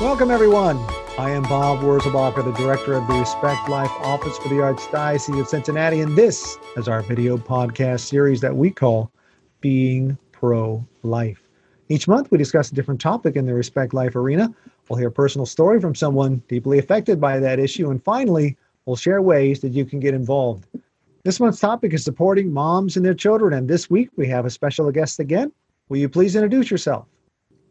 Welcome, everyone. I am Bob Wurzelbacher, the director of the Respect Life Office for the Archdiocese of Cincinnati, and this is our video podcast series that we call Being Pro Life. Each month, we discuss a different topic in the Respect Life arena. We'll hear a personal story from someone deeply affected by that issue, and finally, we'll share ways that you can get involved. This month's topic is supporting moms and their children, and this week we have a special guest again. Will you please introduce yourself?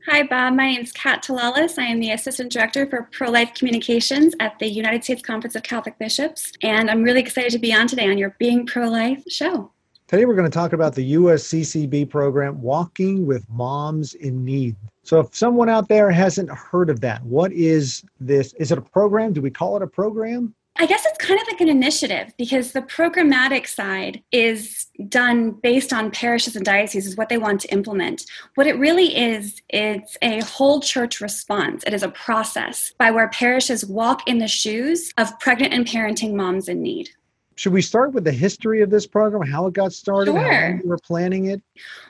Hi, Bob. My name is Kat Talalas. I am the Assistant Director for Pro Life Communications at the United States Conference of Catholic Bishops, and I'm really excited to be on today on your Being Pro Life show. Today, we're going to talk about the USCCB program, Walking with Moms in Need. So, if someone out there hasn't heard of that, what is this? Is it a program? Do we call it a program? I guess it's kind of like an initiative because the programmatic side is done based on parishes and dioceses, what they want to implement. What it really is, it's a whole church response. It is a process by where parishes walk in the shoes of pregnant and parenting moms in need. Should we start with the history of this program, how it got started, sure. how we were planning it?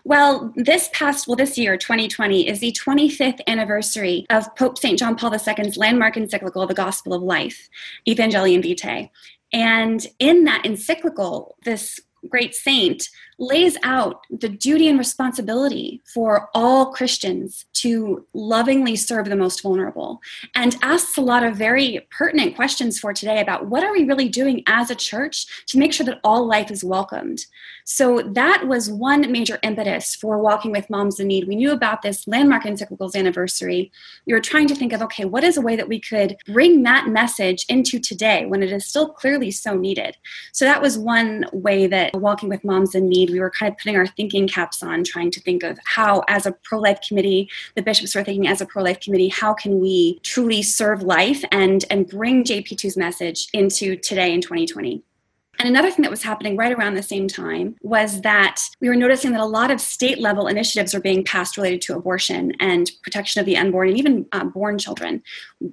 Well, this past, well, this year, 2020, is the 25th anniversary of Pope St. John Paul II's landmark encyclical, The Gospel of Life, Evangelium Vitae. And in that encyclical, this great saint lays out the duty and responsibility for all Christians to lovingly serve the most vulnerable and asks a lot of very pertinent questions for today about what are we really doing as a church to make sure that all life is welcomed. So that was one major impetus for Walking with Moms in Need. We knew about this landmark encyclical's anniversary. We were trying to think of okay, what is a way that we could bring that message into today when it is still clearly so needed? So that was one way that Walking with Moms in Need we were kind of putting our thinking caps on, trying to think of how, as a pro life committee, the bishops were thinking as a pro life committee, how can we truly serve life and, and bring JP2's message into today in 2020? And another thing that was happening right around the same time was that we were noticing that a lot of state level initiatives are being passed related to abortion and protection of the unborn and even uh, born children.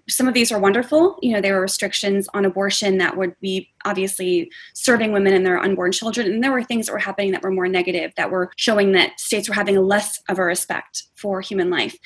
Some of these are wonderful. You know, there were restrictions on abortion that would be obviously serving women and their unborn children. And there were things that were happening that were more negative, that were showing that states were having less of a respect for human life.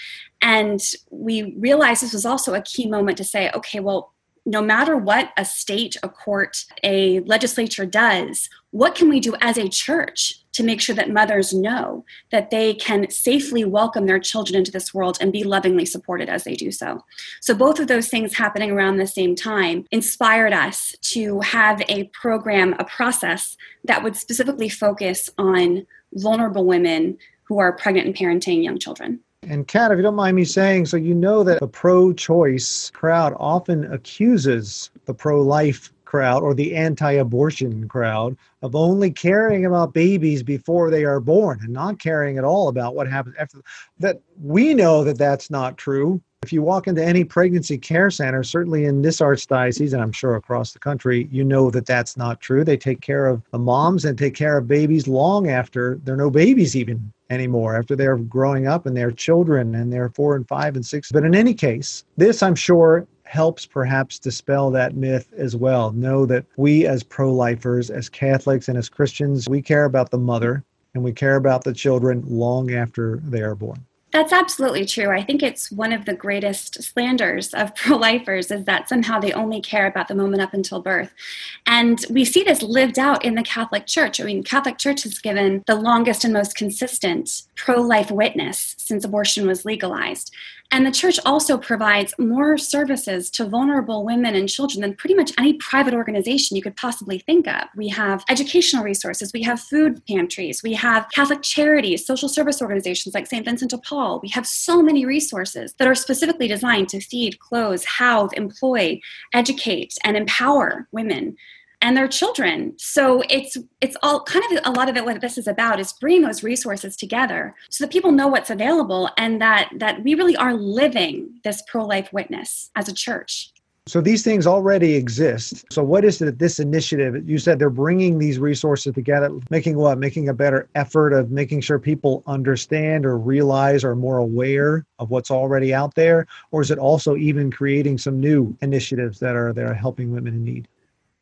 And we realized this was also a key moment to say, okay, well, no matter what a state, a court, a legislature does, what can we do as a church to make sure that mothers know that they can safely welcome their children into this world and be lovingly supported as they do so? So, both of those things happening around the same time inspired us to have a program, a process that would specifically focus on vulnerable women who are pregnant and parenting young children. And Kat, if you don't mind me saying, so you know that the pro choice crowd often accuses the pro life crowd or the anti abortion crowd of only caring about babies before they are born and not caring at all about what happens after that. We know that that's not true. If you walk into any pregnancy care center, certainly in this archdiocese, and I'm sure across the country, you know that that's not true. They take care of the moms and take care of babies long after there are no babies even anymore, after they're growing up and they're children and they're four and five and six. But in any case, this I'm sure helps perhaps dispel that myth as well. Know that we as pro lifers, as Catholics, and as Christians, we care about the mother and we care about the children long after they are born. That's absolutely true. I think it's one of the greatest slanders of pro lifers is that somehow they only care about the moment up until birth. And we see this lived out in the Catholic Church. I mean, Catholic Church has given the longest and most consistent pro life witness since abortion was legalized. And the church also provides more services to vulnerable women and children than pretty much any private organization you could possibly think of. We have educational resources, we have food pantries, we have Catholic charities, social service organizations like St. Vincent de Paul. We have so many resources that are specifically designed to feed, clothe, house, employ, educate, and empower women and their children. So it's it's all kind of a lot of it what this is about is bringing those resources together so that people know what's available and that that we really are living this pro-life witness as a church. So these things already exist. So what is it that this initiative? You said they're bringing these resources together, making what? Making a better effort of making sure people understand or realize or more aware of what's already out there, or is it also even creating some new initiatives that are that are helping women in need?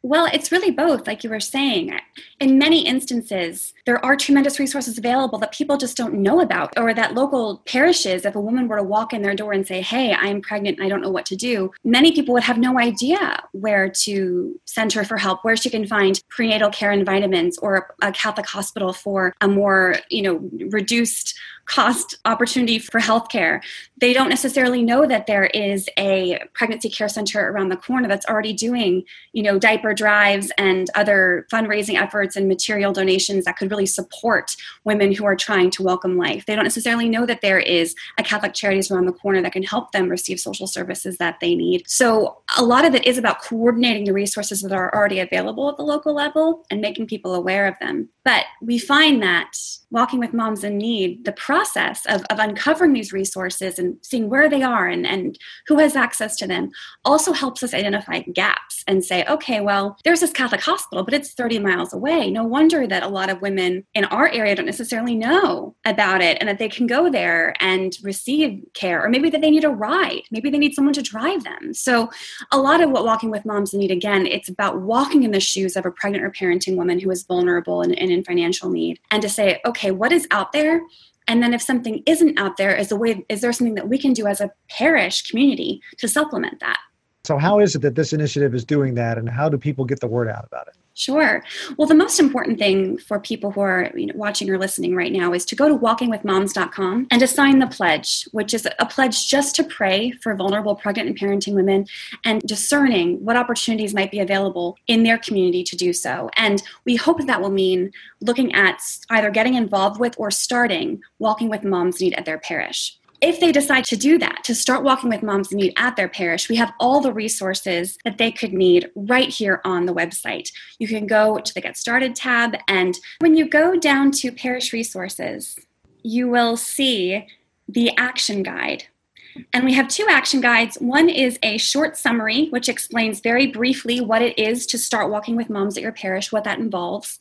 Well, it's really both, like you were saying. In many instances, there are tremendous resources available that people just don't know about, or that local parishes, if a woman were to walk in their door and say, Hey, I'm pregnant and I don't know what to do, many people would have no idea where to send her for help, where she can find prenatal care and vitamins, or a Catholic hospital for a more, you know, reduced cost opportunity for healthcare. They don't necessarily know that there is a pregnancy care center around the corner that's already doing, you know, diaper drives and other fundraising efforts and material donations that could really support women who are trying to welcome life. They don't necessarily know that there is a Catholic Charities around the corner that can help them receive social services that they need. So a lot of it is about coordinating the resources that are already available at the local level and making people aware of them. But we find that walking with moms in need, the process of, of uncovering these resources and seeing where they are and, and who has access to them also helps us identify gaps and say, okay, well, there's this Catholic hospital, but it's 30 miles away. No wonder that a lot of women in our area don't necessarily know about it and that they can go there and receive care, or maybe that they need a ride. Maybe they need someone to drive them. So, a lot of what Walking with Moms Need, again, it's about walking in the shoes of a pregnant or parenting woman who is vulnerable and, and in financial need and to say, okay, what is out there? And then if something isn't out there, is a way is there something that we can do as a parish community to supplement that? So how is it that this initiative is doing that and how do people get the word out about it? Sure. Well, the most important thing for people who are you know, watching or listening right now is to go to walkingwithmoms.com and to sign the pledge, which is a pledge just to pray for vulnerable pregnant and parenting women and discerning what opportunities might be available in their community to do so. And we hope that will mean looking at either getting involved with or starting Walking with Moms Need at their parish if they decide to do that, to start walking with moms in need at their parish, we have all the resources that they could need right here on the website. You can go to the Get Started tab, and when you go down to parish resources, you will see the action guide. And we have two action guides. One is a short summary, which explains very briefly what it is to start walking with moms at your parish, what that involves.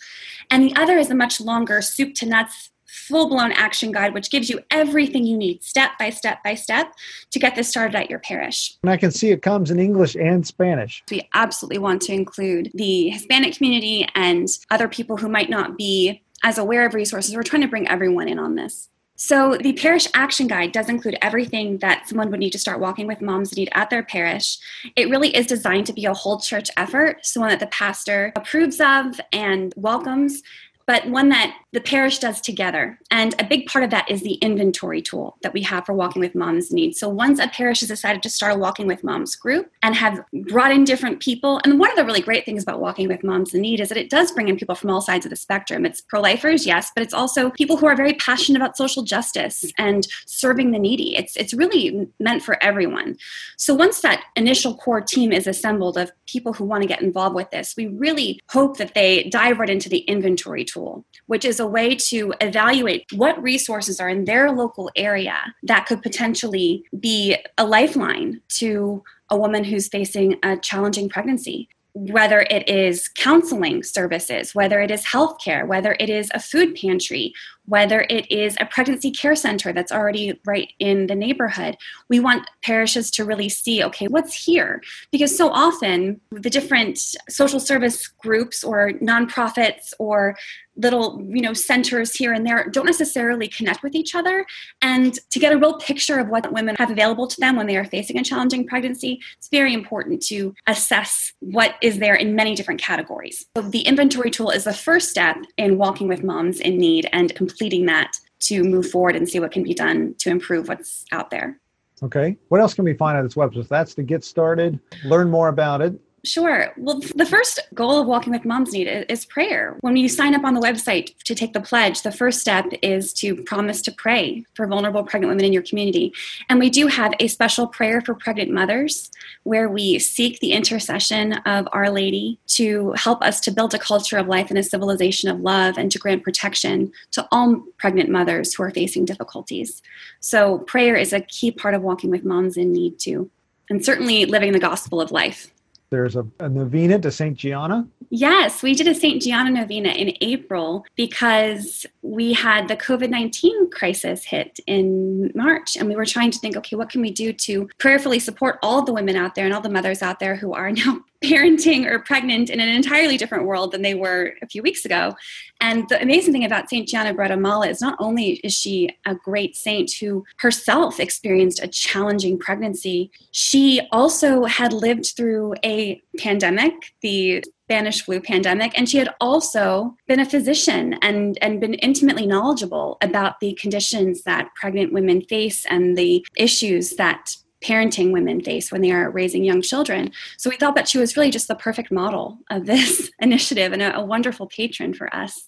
And the other is a much longer soup to nuts full blown action guide, which gives you everything you need step by step by step to get this started at your parish. And I can see it comes in English and Spanish. We absolutely want to include the Hispanic community and other people who might not be as aware of resources. We're trying to bring everyone in on this. So, the parish action guide does include everything that someone would need to start walking with moms need at their parish. It really is designed to be a whole church effort, so one that the pastor approves of and welcomes, but one that the parish does together. And a big part of that is the inventory tool that we have for Walking with Moms Need. So once a parish has decided to start a Walking with Moms group and have brought in different people, and one of the really great things about Walking with Moms in Need is that it does bring in people from all sides of the spectrum. It's pro lifers, yes, but it's also people who are very passionate about social justice and serving the needy. It's, it's really meant for everyone. So once that initial core team is assembled of people who want to get involved with this, we really hope that they dive right into the inventory tool, which is a way to evaluate what resources are in their local area that could potentially be a lifeline to a woman who's facing a challenging pregnancy. Whether it is counseling services, whether it is healthcare, whether it is a food pantry, whether it is a pregnancy care center that's already right in the neighborhood. We want parishes to really see, okay, what's here? Because so often the different social service groups or nonprofits or little you know centers here and there don't necessarily connect with each other and to get a real picture of what women have available to them when they are facing a challenging pregnancy it's very important to assess what is there in many different categories so the inventory tool is the first step in walking with moms in need and completing that to move forward and see what can be done to improve what's out there. Okay. What else can we find on this website? That's to get started, learn more about it, Sure. Well, the first goal of Walking with Moms Need is prayer. When you sign up on the website to take the pledge, the first step is to promise to pray for vulnerable pregnant women in your community. And we do have a special prayer for pregnant mothers where we seek the intercession of Our Lady to help us to build a culture of life and a civilization of love and to grant protection to all pregnant mothers who are facing difficulties. So, prayer is a key part of Walking with Moms in Need, too. And certainly living the gospel of life. There's a, a novena to St. Gianna. Yes, we did a St. Gianna novena in April because we had the COVID 19 crisis hit in March. And we were trying to think, okay, what can we do to prayerfully support all the women out there and all the mothers out there who are now parenting or pregnant in an entirely different world than they were a few weeks ago. And the amazing thing about St. Gianna Beretta Molla is not only is she a great saint who herself experienced a challenging pregnancy, she also had lived through a pandemic, the Spanish flu pandemic, and she had also been a physician and, and been intimately knowledgeable about the conditions that pregnant women face and the issues that parenting women face when they are raising young children. So we thought that she was really just the perfect model of this initiative and a, a wonderful patron for us.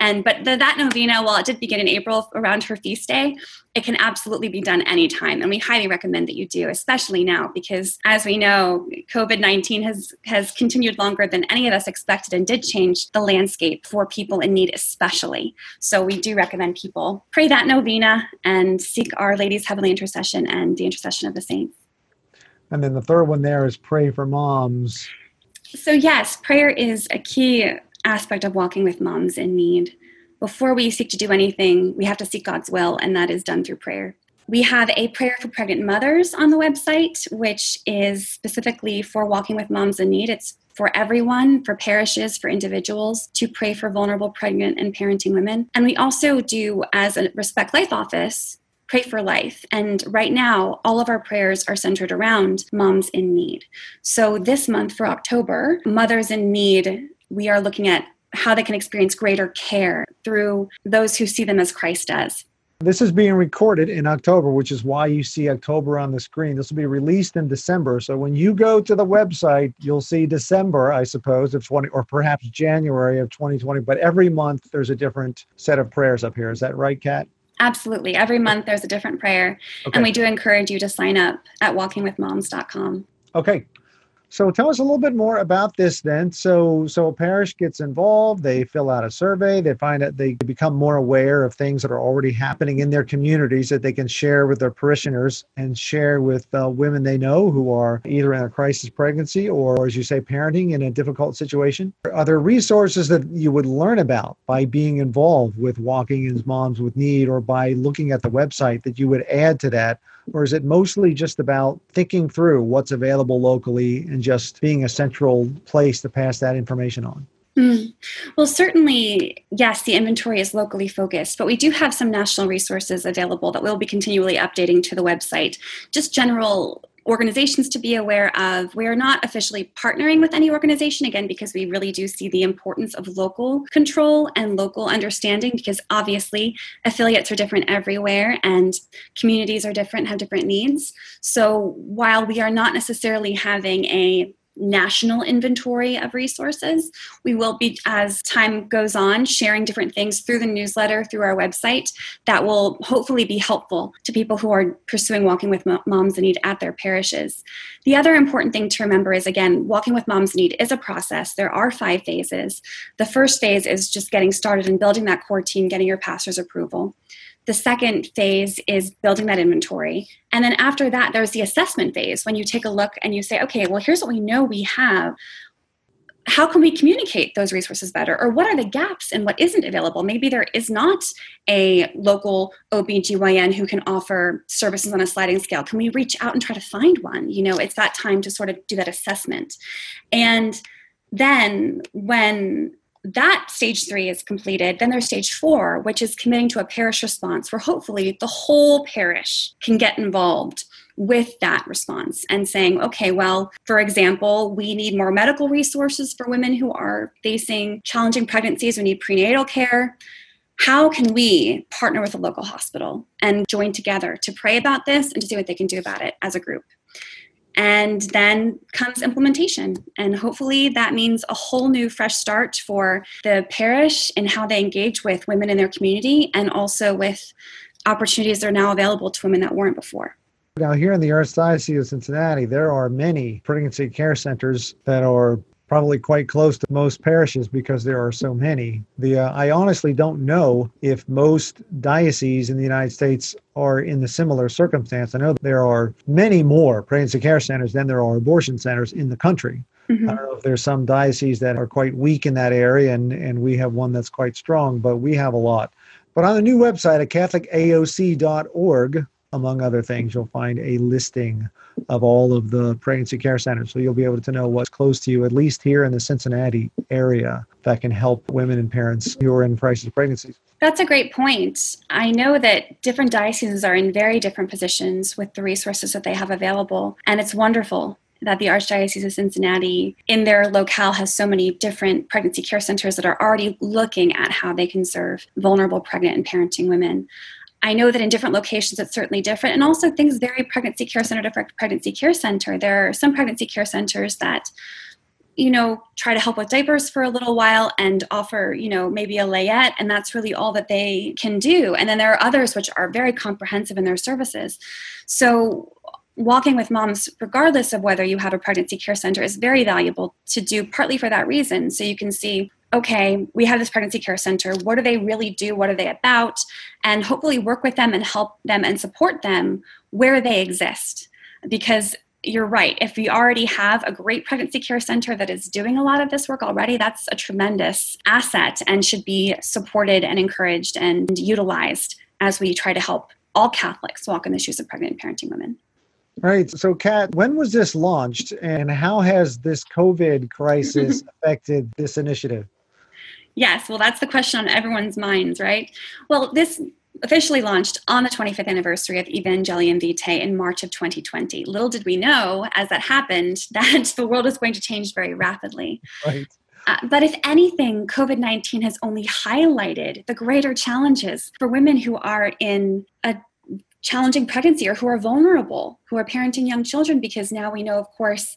And but the, that novena, while it did begin in April around her feast day, it can absolutely be done anytime, and we highly recommend that you do, especially now because, as we know, COVID nineteen has has continued longer than any of us expected and did change the landscape for people in need, especially. So we do recommend people pray that novena and seek Our Lady's heavenly intercession and the intercession of the saints. And then the third one there is pray for moms. So, yes, prayer is a key aspect of walking with moms in need. Before we seek to do anything, we have to seek God's will, and that is done through prayer. We have a prayer for pregnant mothers on the website, which is specifically for walking with moms in need. It's for everyone, for parishes, for individuals to pray for vulnerable pregnant and parenting women. And we also do, as a Respect Life office, pray for life. And right now, all of our prayers are centered around moms in need. So this month for October, Mothers in Need we are looking at how they can experience greater care through those who see them as Christ does. This is being recorded in October, which is why you see October on the screen. This will be released in December. So when you go to the website, you'll see December, I suppose, of 20 or perhaps January of 2020. But every month there's a different set of prayers up here. Is that right, Kat? Absolutely. Every month there's a different prayer. Okay. And we do encourage you to sign up at walkingwithmoms.com. Okay. So tell us a little bit more about this then. So so a parish gets involved, they fill out a survey, they find that they become more aware of things that are already happening in their communities that they can share with their parishioners and share with uh, women they know who are either in a crisis pregnancy or as you say parenting in a difficult situation. Are there resources that you would learn about by being involved with walking in moms with need or by looking at the website that you would add to that or is it mostly just about thinking through what's available locally and just being a central place to pass that information on? Mm. Well, certainly, yes, the inventory is locally focused, but we do have some national resources available that we'll be continually updating to the website. Just general organizations to be aware of. We are not officially partnering with any organization, again, because we really do see the importance of local control and local understanding, because obviously affiliates are different everywhere and communities are different, have different needs. So while we are not necessarily having a national inventory of resources. We will be, as time goes on, sharing different things through the newsletter, through our website, that will hopefully be helpful to people who are pursuing Walking with Moms in Need at their parishes. The other important thing to remember is again, Walking with Moms in Need is a process. There are five phases. The first phase is just getting started and building that core team, getting your pastor's approval. The second phase is building that inventory. And then after that, there's the assessment phase when you take a look and you say, okay, well, here's what we know we have. How can we communicate those resources better? Or what are the gaps and what isn't available? Maybe there is not a local OBGYN who can offer services on a sliding scale. Can we reach out and try to find one? You know, it's that time to sort of do that assessment. And then when that stage three is completed, then there's stage four, which is committing to a parish response where hopefully the whole parish can get involved with that response and saying, okay, well, for example, we need more medical resources for women who are facing challenging pregnancies, we need prenatal care. How can we partner with a local hospital and join together to pray about this and to see what they can do about it as a group? And then comes implementation. And hopefully that means a whole new fresh start for the parish and how they engage with women in their community and also with opportunities that are now available to women that weren't before. Now, here in the Archdiocese of Cincinnati, there are many pregnancy care centers that are probably quite close to most parishes because there are so many. The uh, I honestly don't know if most dioceses in the United States are in the similar circumstance. I know there are many more pregnancy care centers than there are abortion centers in the country. Mm-hmm. I don't know if there's some dioceses that are quite weak in that area, and, and we have one that's quite strong, but we have a lot. But on the new website at CatholicAOC.org, among other things, you'll find a listing of all of the pregnancy care centers. So you'll be able to know what's close to you, at least here in the Cincinnati area, that can help women and parents who are in crisis pregnancies. That's a great point. I know that different dioceses are in very different positions with the resources that they have available, and it's wonderful that the Archdiocese of Cincinnati, in their locale, has so many different pregnancy care centers that are already looking at how they can serve vulnerable pregnant and parenting women. I know that in different locations it's certainly different, and also things vary pregnancy care center to pregnancy care center. There are some pregnancy care centers that you know try to help with diapers for a little while and offer you know maybe a layette and that's really all that they can do and then there are others which are very comprehensive in their services so walking with moms, regardless of whether you have a pregnancy care center, is very valuable to do partly for that reason. So you can see, okay, we have this pregnancy care center. What do they really do? What are they about? And hopefully work with them and help them and support them where they exist. Because you're right. If we already have a great pregnancy care center that is doing a lot of this work already, that's a tremendous asset and should be supported and encouraged and utilized as we try to help all Catholics walk in the shoes of pregnant parenting women. Right. So, Kat, when was this launched and how has this COVID crisis affected this initiative? Yes. Well, that's the question on everyone's minds, right? Well, this officially launched on the 25th anniversary of Evangelium Vitae in March of 2020. Little did we know as that happened that the world is going to change very rapidly. Right. Uh, but if anything, COVID 19 has only highlighted the greater challenges for women who are in a challenging pregnancy or who are vulnerable, who are parenting young children, because now we know, of course,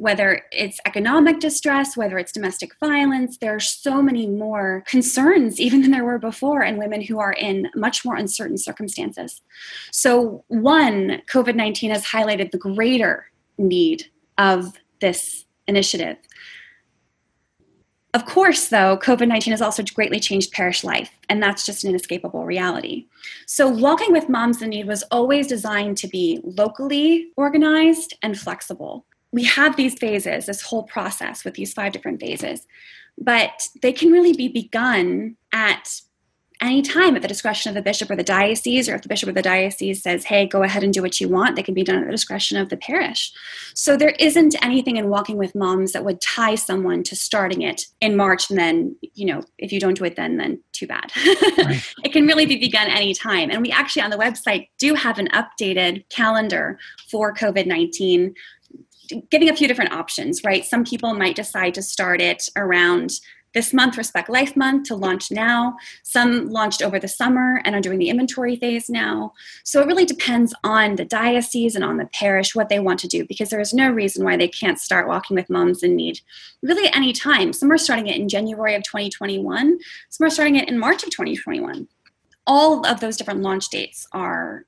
whether it's economic distress, whether it's domestic violence, there are so many more concerns even than there were before, and women who are in much more uncertain circumstances. So, one, COVID 19 has highlighted the greater need of this initiative. Of course, though, COVID 19 has also greatly changed parish life, and that's just an inescapable reality. So, Walking with Moms in Need was always designed to be locally organized and flexible. We have these phases, this whole process with these five different phases, but they can really be begun at any time at the discretion of the bishop or the diocese, or if the bishop or the diocese says, hey, go ahead and do what you want, they can be done at the discretion of the parish. So there isn't anything in Walking with Moms that would tie someone to starting it in March and then, you know, if you don't do it then, then too bad. Right. it can really be begun anytime. And we actually on the website do have an updated calendar for COVID 19 giving a few different options, right? Some people might decide to start it around this month, Respect Life Month, to launch now. Some launched over the summer and are doing the inventory phase now. So it really depends on the diocese and on the parish what they want to do because there is no reason why they can't start walking with moms in need really at any time. Some are starting it in January of 2021, some are starting it in March of 2021. All of those different launch dates are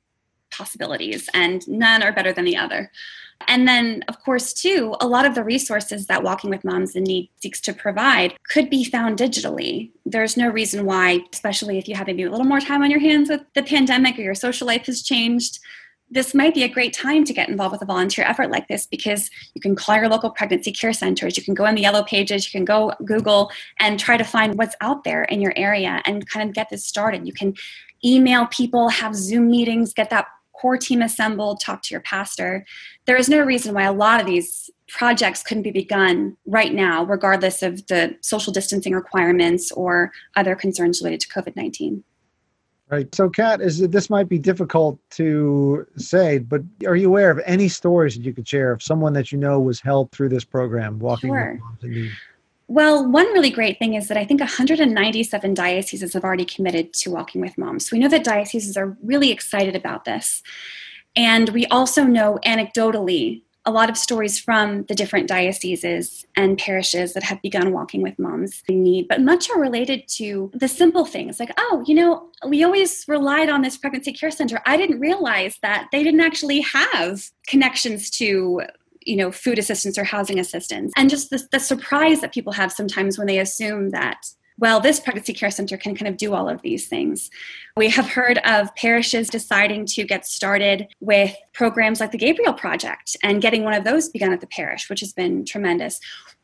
possibilities, and none are better than the other. And then, of course, too, a lot of the resources that Walking with Moms in Need seeks to provide could be found digitally. There's no reason why, especially if you have maybe a little more time on your hands with the pandemic or your social life has changed, this might be a great time to get involved with a volunteer effort like this because you can call your local pregnancy care centers, you can go in the yellow pages, you can go Google and try to find what's out there in your area and kind of get this started. You can email people, have Zoom meetings, get that core team assembled, talk to your pastor. There is no reason why a lot of these projects couldn't be begun right now, regardless of the social distancing requirements or other concerns related to COVID 19. Right. So, Kat, is this might be difficult to say, but are you aware of any stories that you could share of someone that you know was helped through this program, Walking sure. Well, one really great thing is that I think 197 dioceses have already committed to Walking with Moms. So we know that dioceses are really excited about this. And we also know anecdotally a lot of stories from the different dioceses and parishes that have begun walking with moms in need, but much are related to the simple things like, oh, you know, we always relied on this pregnancy care center. I didn't realize that they didn't actually have connections to you know food assistance or housing assistance and just the, the surprise that people have sometimes when they assume that well, this pregnancy care center can kind of do all of these things. We have heard of parishes deciding to get started with programs like the Gabriel Project and getting one of those begun at the parish, which has been tremendous.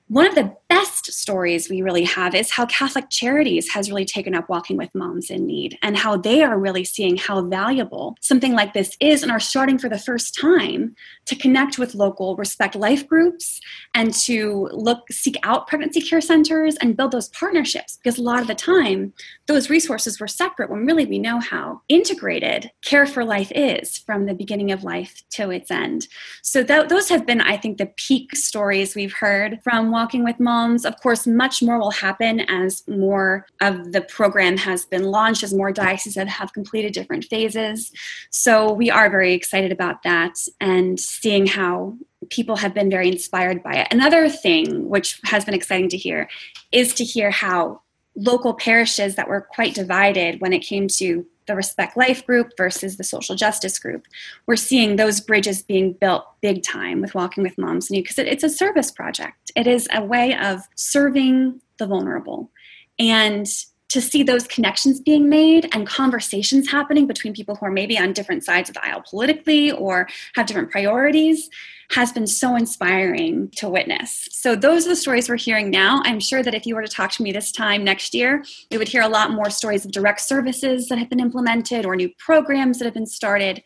One of the best stories we really have is how Catholic Charities has really taken up walking with moms in need and how they are really seeing how valuable something like this is and are starting for the first time to connect with local respect life groups and to look seek out pregnancy care centers and build those partnerships because a lot of the time those resources were separate when really we know how integrated care for life is from the beginning of life to its end. So th- those have been I think the peak stories we've heard from walking with moms. Of course, much more will happen as more of the program has been launched, as more dioceses have completed different phases. So we are very excited about that and seeing how people have been very inspired by it. Another thing which has been exciting to hear is to hear how local parishes that were quite divided when it came to the Respect Life group versus the social justice group. We're seeing those bridges being built big time with Walking with Moms New because it's a service project. It is a way of serving the vulnerable. And to see those connections being made and conversations happening between people who are maybe on different sides of the aisle politically or have different priorities has been so inspiring to witness. So, those are the stories we're hearing now. I'm sure that if you were to talk to me this time next year, we would hear a lot more stories of direct services that have been implemented or new programs that have been started.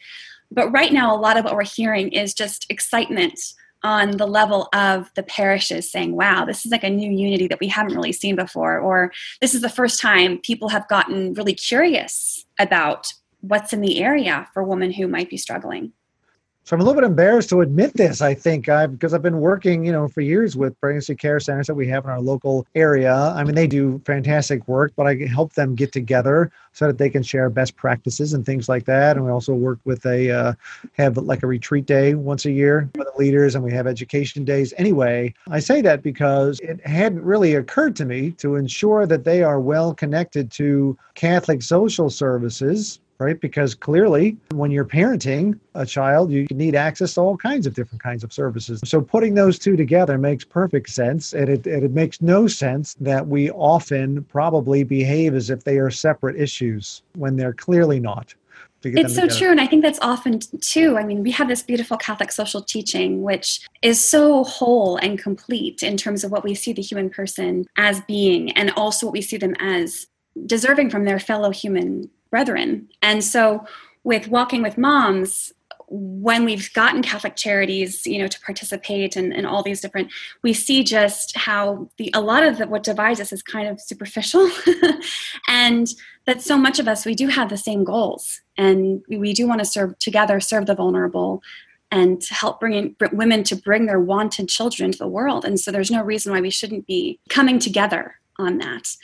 But right now, a lot of what we're hearing is just excitement on the level of the parishes saying, wow, this is like a new unity that we haven't really seen before, or this is the first time people have gotten really curious about what's in the area for women who might be struggling. So I'm a little bit embarrassed to admit this. I think I because I've been working, you know, for years with pregnancy care centers that we have in our local area. I mean, they do fantastic work, but I help them get together so that they can share best practices and things like that. And we also work with a uh, have like a retreat day once a year for the leaders, and we have education days. Anyway, I say that because it hadn't really occurred to me to ensure that they are well connected to Catholic social services right? Because clearly, when you're parenting a child, you need access to all kinds of different kinds of services. So putting those two together makes perfect sense. And it, and it makes no sense that we often probably behave as if they are separate issues when they're clearly not. It's so true. And I think that's often too. I mean, we have this beautiful Catholic social teaching, which is so whole and complete in terms of what we see the human person as being, and also what we see them as deserving from their fellow human brethren. And so with Walking with Moms, when we've gotten Catholic charities, you know, to participate and, and all these different, we see just how the a lot of the, what divides us is kind of superficial, and that so much of us we do have the same goals, and we do want to serve together, serve the vulnerable, and help bring in women to bring their wanted children into the world. And so there's no reason why we shouldn't be coming together on that.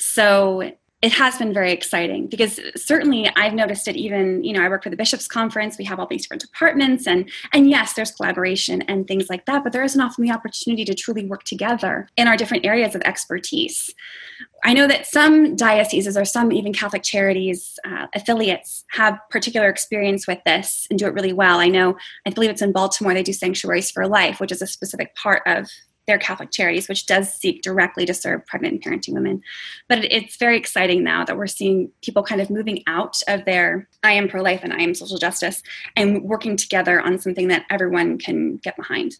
So it has been very exciting because certainly I've noticed it even, you know, I work for the bishops conference, we have all these different departments and and yes, there's collaboration and things like that, but there isn't often the opportunity to truly work together in our different areas of expertise. I know that some dioceses or some even Catholic charities uh, affiliates have particular experience with this and do it really well. I know, I believe it's in Baltimore, they do Sanctuaries for Life, which is a specific part of their Catholic Charities, which does seek directly to serve pregnant and parenting women. But it's very exciting now that we're seeing people kind of moving out of their I am pro life and I am social justice and working together on something that everyone can get behind.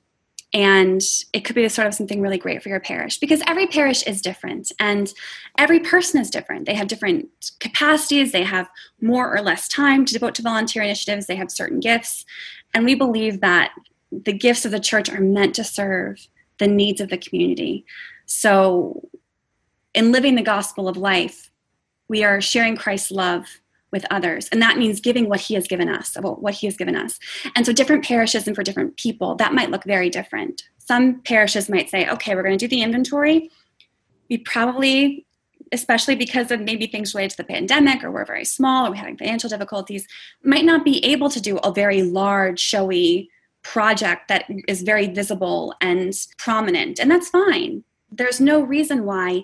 And it could be sort of something really great for your parish because every parish is different and every person is different. They have different capacities, they have more or less time to devote to volunteer initiatives, they have certain gifts. And we believe that the gifts of the church are meant to serve the needs of the community. So, in living the gospel of life, we are sharing Christ's love with others. And that means giving what he has given us, about what he has given us. And so, different parishes and for different people, that might look very different. Some parishes might say, okay, we're going to do the inventory. We probably, especially because of maybe things related to the pandemic or we're very small or we're having financial difficulties, might not be able to do a very large, showy project that is very visible and prominent. And that's fine. There's no reason why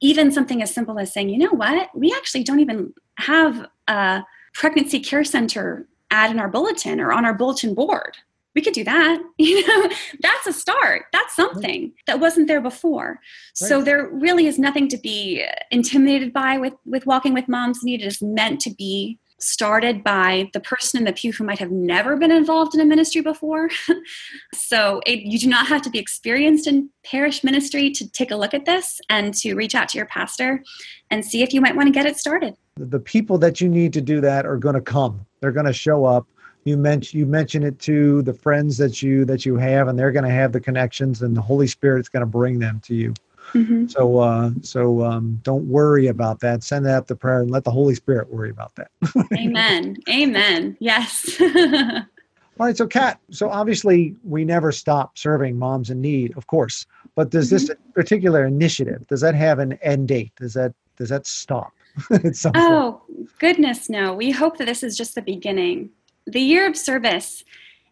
even something as simple as saying, you know what, we actually don't even have a pregnancy care center ad in our bulletin or on our bulletin board. we could do that you know that's a start that's something that wasn't there before right. so there really is nothing to be intimidated by with with walking with moms need it is meant to be started by the person in the pew who might have never been involved in a ministry before. so it, you do not have to be experienced in parish ministry to take a look at this and to reach out to your pastor and see if you might want to get it started. The people that you need to do that are going to come. They're going to show up. You mentioned you mentioned it to the friends that you that you have, and they're going to have the connections, and the Holy Spirit's going to bring them to you. Mm-hmm. So, uh, so um, don't worry about that. Send that up to prayer and let the Holy Spirit worry about that. Amen. Amen. Yes. All right. So, Kat. So obviously, we never stop serving moms in need, of course. But does mm-hmm. this particular initiative does that have an end date? Does that does that stop? oh goodness, no. We hope that this is just the beginning. The year of service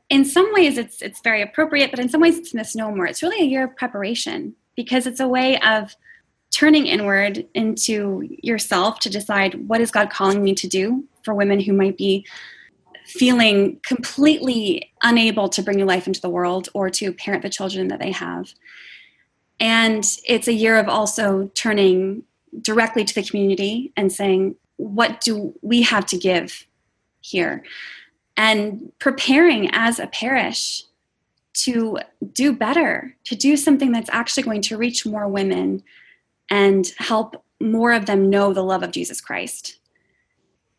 in some ways it's it's very appropriate but in some ways it's a misnomer it's really a year of preparation because it's a way of turning inward into yourself to decide what is God calling me to do for women who might be feeling completely unable to bring new life into the world or to parent the children that they have. And it's a year of also turning directly to the community and saying, what do we have to give here? And preparing as a parish to do better, to do something that's actually going to reach more women and help more of them know the love of Jesus Christ.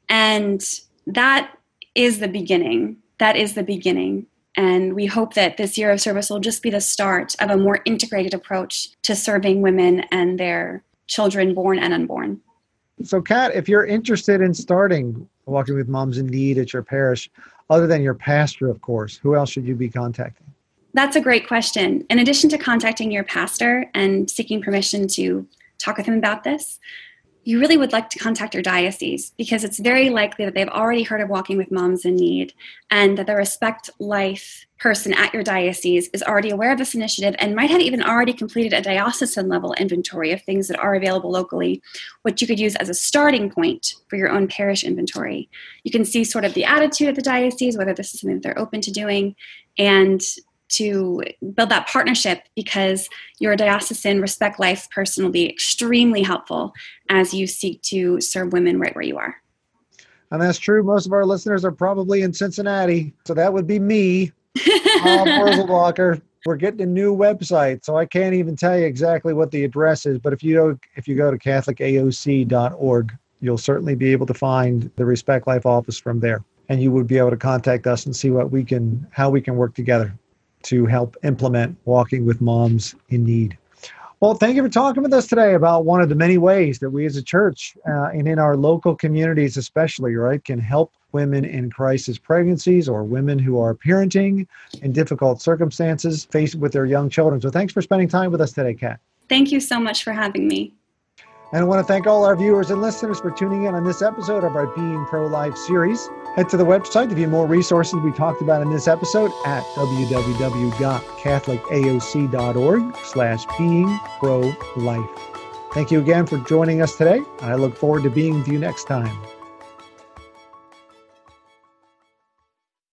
And that is the beginning. That is the beginning. And we hope that this year of service will just be the start of a more integrated approach to serving women and their children, born and unborn. So, Kat, if you're interested in starting Walking with Moms in Need at your parish, other than your pastor, of course, who else should you be contacting? That's a great question. In addition to contacting your pastor and seeking permission to talk with him about this, you really would like to contact your diocese because it's very likely that they've already heard of Walking with Moms in Need and that the Respect Life person at your diocese is already aware of this initiative and might have even already completed a diocesan level inventory of things that are available locally, which you could use as a starting point for your own parish inventory. You can see sort of the attitude of the diocese, whether this is something that they're open to doing, and to build that partnership because your diocesan respect life person will be extremely helpful as you seek to serve women right where you are. And that's true. Most of our listeners are probably in Cincinnati. So that would be me, Tom Walker. We're getting a new website, so I can't even tell you exactly what the address is. But if you go, if you go to CatholicAOC.org, you'll certainly be able to find the Respect Life office from there, and you would be able to contact us and see what we can, how we can work together to help implement walking with moms in need. Well, thank you for talking with us today about one of the many ways that we as a church uh, and in our local communities, especially, right, can help women in crisis pregnancies or women who are parenting in difficult circumstances faced with their young children. So thanks for spending time with us today, Kat. Thank you so much for having me. And I want to thank all our viewers and listeners for tuning in on this episode of our Being Pro Life series. Head to the website to view more resources we talked about in this episode at www.catholicaoc.org slash being pro life. Thank you again for joining us today. I look forward to being with you next time.